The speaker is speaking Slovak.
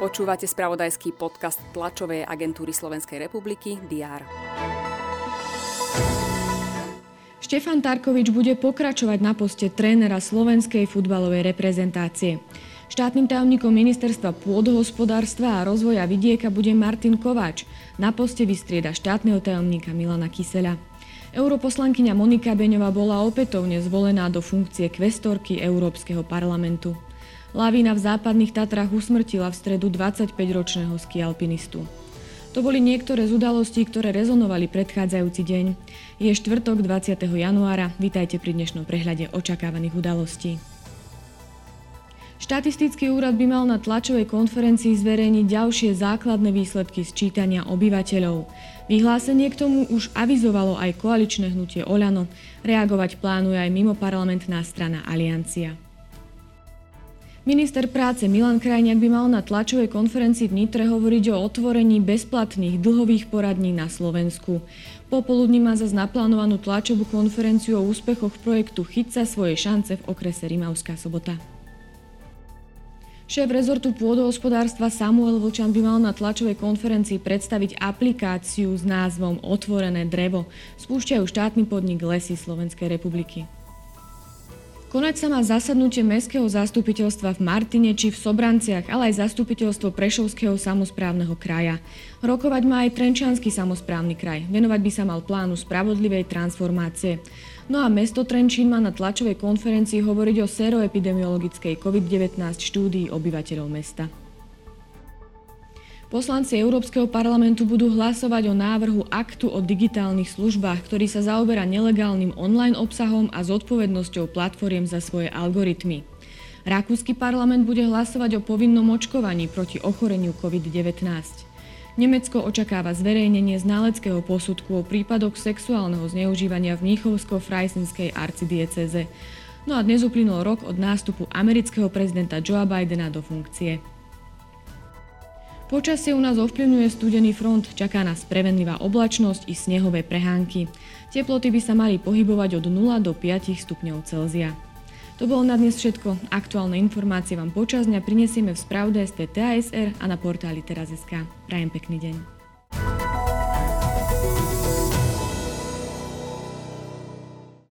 Počúvate spravodajský podcast tlačovej agentúry Slovenskej republiky DR. Štefan Tarkovič bude pokračovať na poste trénera slovenskej futbalovej reprezentácie. Štátnym tajomníkom ministerstva pôdohospodárstva a rozvoja vidieka bude Martin Kováč. Na poste vystrieda štátneho tajomníka Milana Kysela. Europoslankyňa Monika Beňová bola opätovne zvolená do funkcie kvestorky Európskeho parlamentu. Lavína v západných Tatrách usmrtila v stredu 25-ročného skialpinistu. To boli niektoré z udalostí, ktoré rezonovali predchádzajúci deň. Je štvrtok 20. januára. Vítajte pri dnešnom prehľade očakávaných udalostí. Štatistický úrad by mal na tlačovej konferencii zverejniť ďalšie základné výsledky sčítania obyvateľov. Vyhlásenie k tomu už avizovalo aj koaličné hnutie Oľano. Reagovať plánuje aj mimoparlamentná strana Aliancia. Minister práce Milan Krajniak by mal na tlačovej konferencii v Nitre hovoriť o otvorení bezplatných dlhových poradní na Slovensku. Popoludní má zase naplánovanú tlačovú konferenciu o úspechoch projektu Chyť sa svoje šance v okrese Rimavská sobota. Šéf rezortu pôdohospodárstva Samuel Vlčan by mal na tlačovej konferencii predstaviť aplikáciu s názvom Otvorené drevo. Spúšťajú štátny podnik Lesy Slovenskej republiky. Konať sa má zasadnutie Mestského zastupiteľstva v Martine či v Sobranciach, ale aj zastupiteľstvo Prešovského samozprávneho kraja. Rokovať má aj Trenčiansky samozprávny kraj. Venovať by sa mal plánu spravodlivej transformácie. No a mesto Trenčín má na tlačovej konferencii hovoriť o seroepidemiologickej COVID-19 štúdii obyvateľov mesta. Poslanci Európskeho parlamentu budú hlasovať o návrhu aktu o digitálnych službách, ktorý sa zaoberá nelegálnym online obsahom a zodpovednosťou platformiem za svoje algoritmy. Rakúsky parlament bude hlasovať o povinnom očkovaní proti ochoreniu COVID-19. Nemecko očakáva zverejnenie znaleckého posudku o prípadoch sexuálneho zneužívania v Mníchovsko-Frajsinskej arcidieceze. No a dnes uplynul rok od nástupu amerického prezidenta Joea Bidena do funkcie. Počasie u nás ovplyvňuje studený front, čaká nás prevenlivá oblačnosť i snehové prehánky. Teploty by sa mali pohybovať od 0 do 5 stupňov Celzia. To bolo na dnes všetko. Aktuálne informácie vám počas dňa prinesieme v Spravde ST TASR a na portáli teraz.sk. Prajem pekný deň.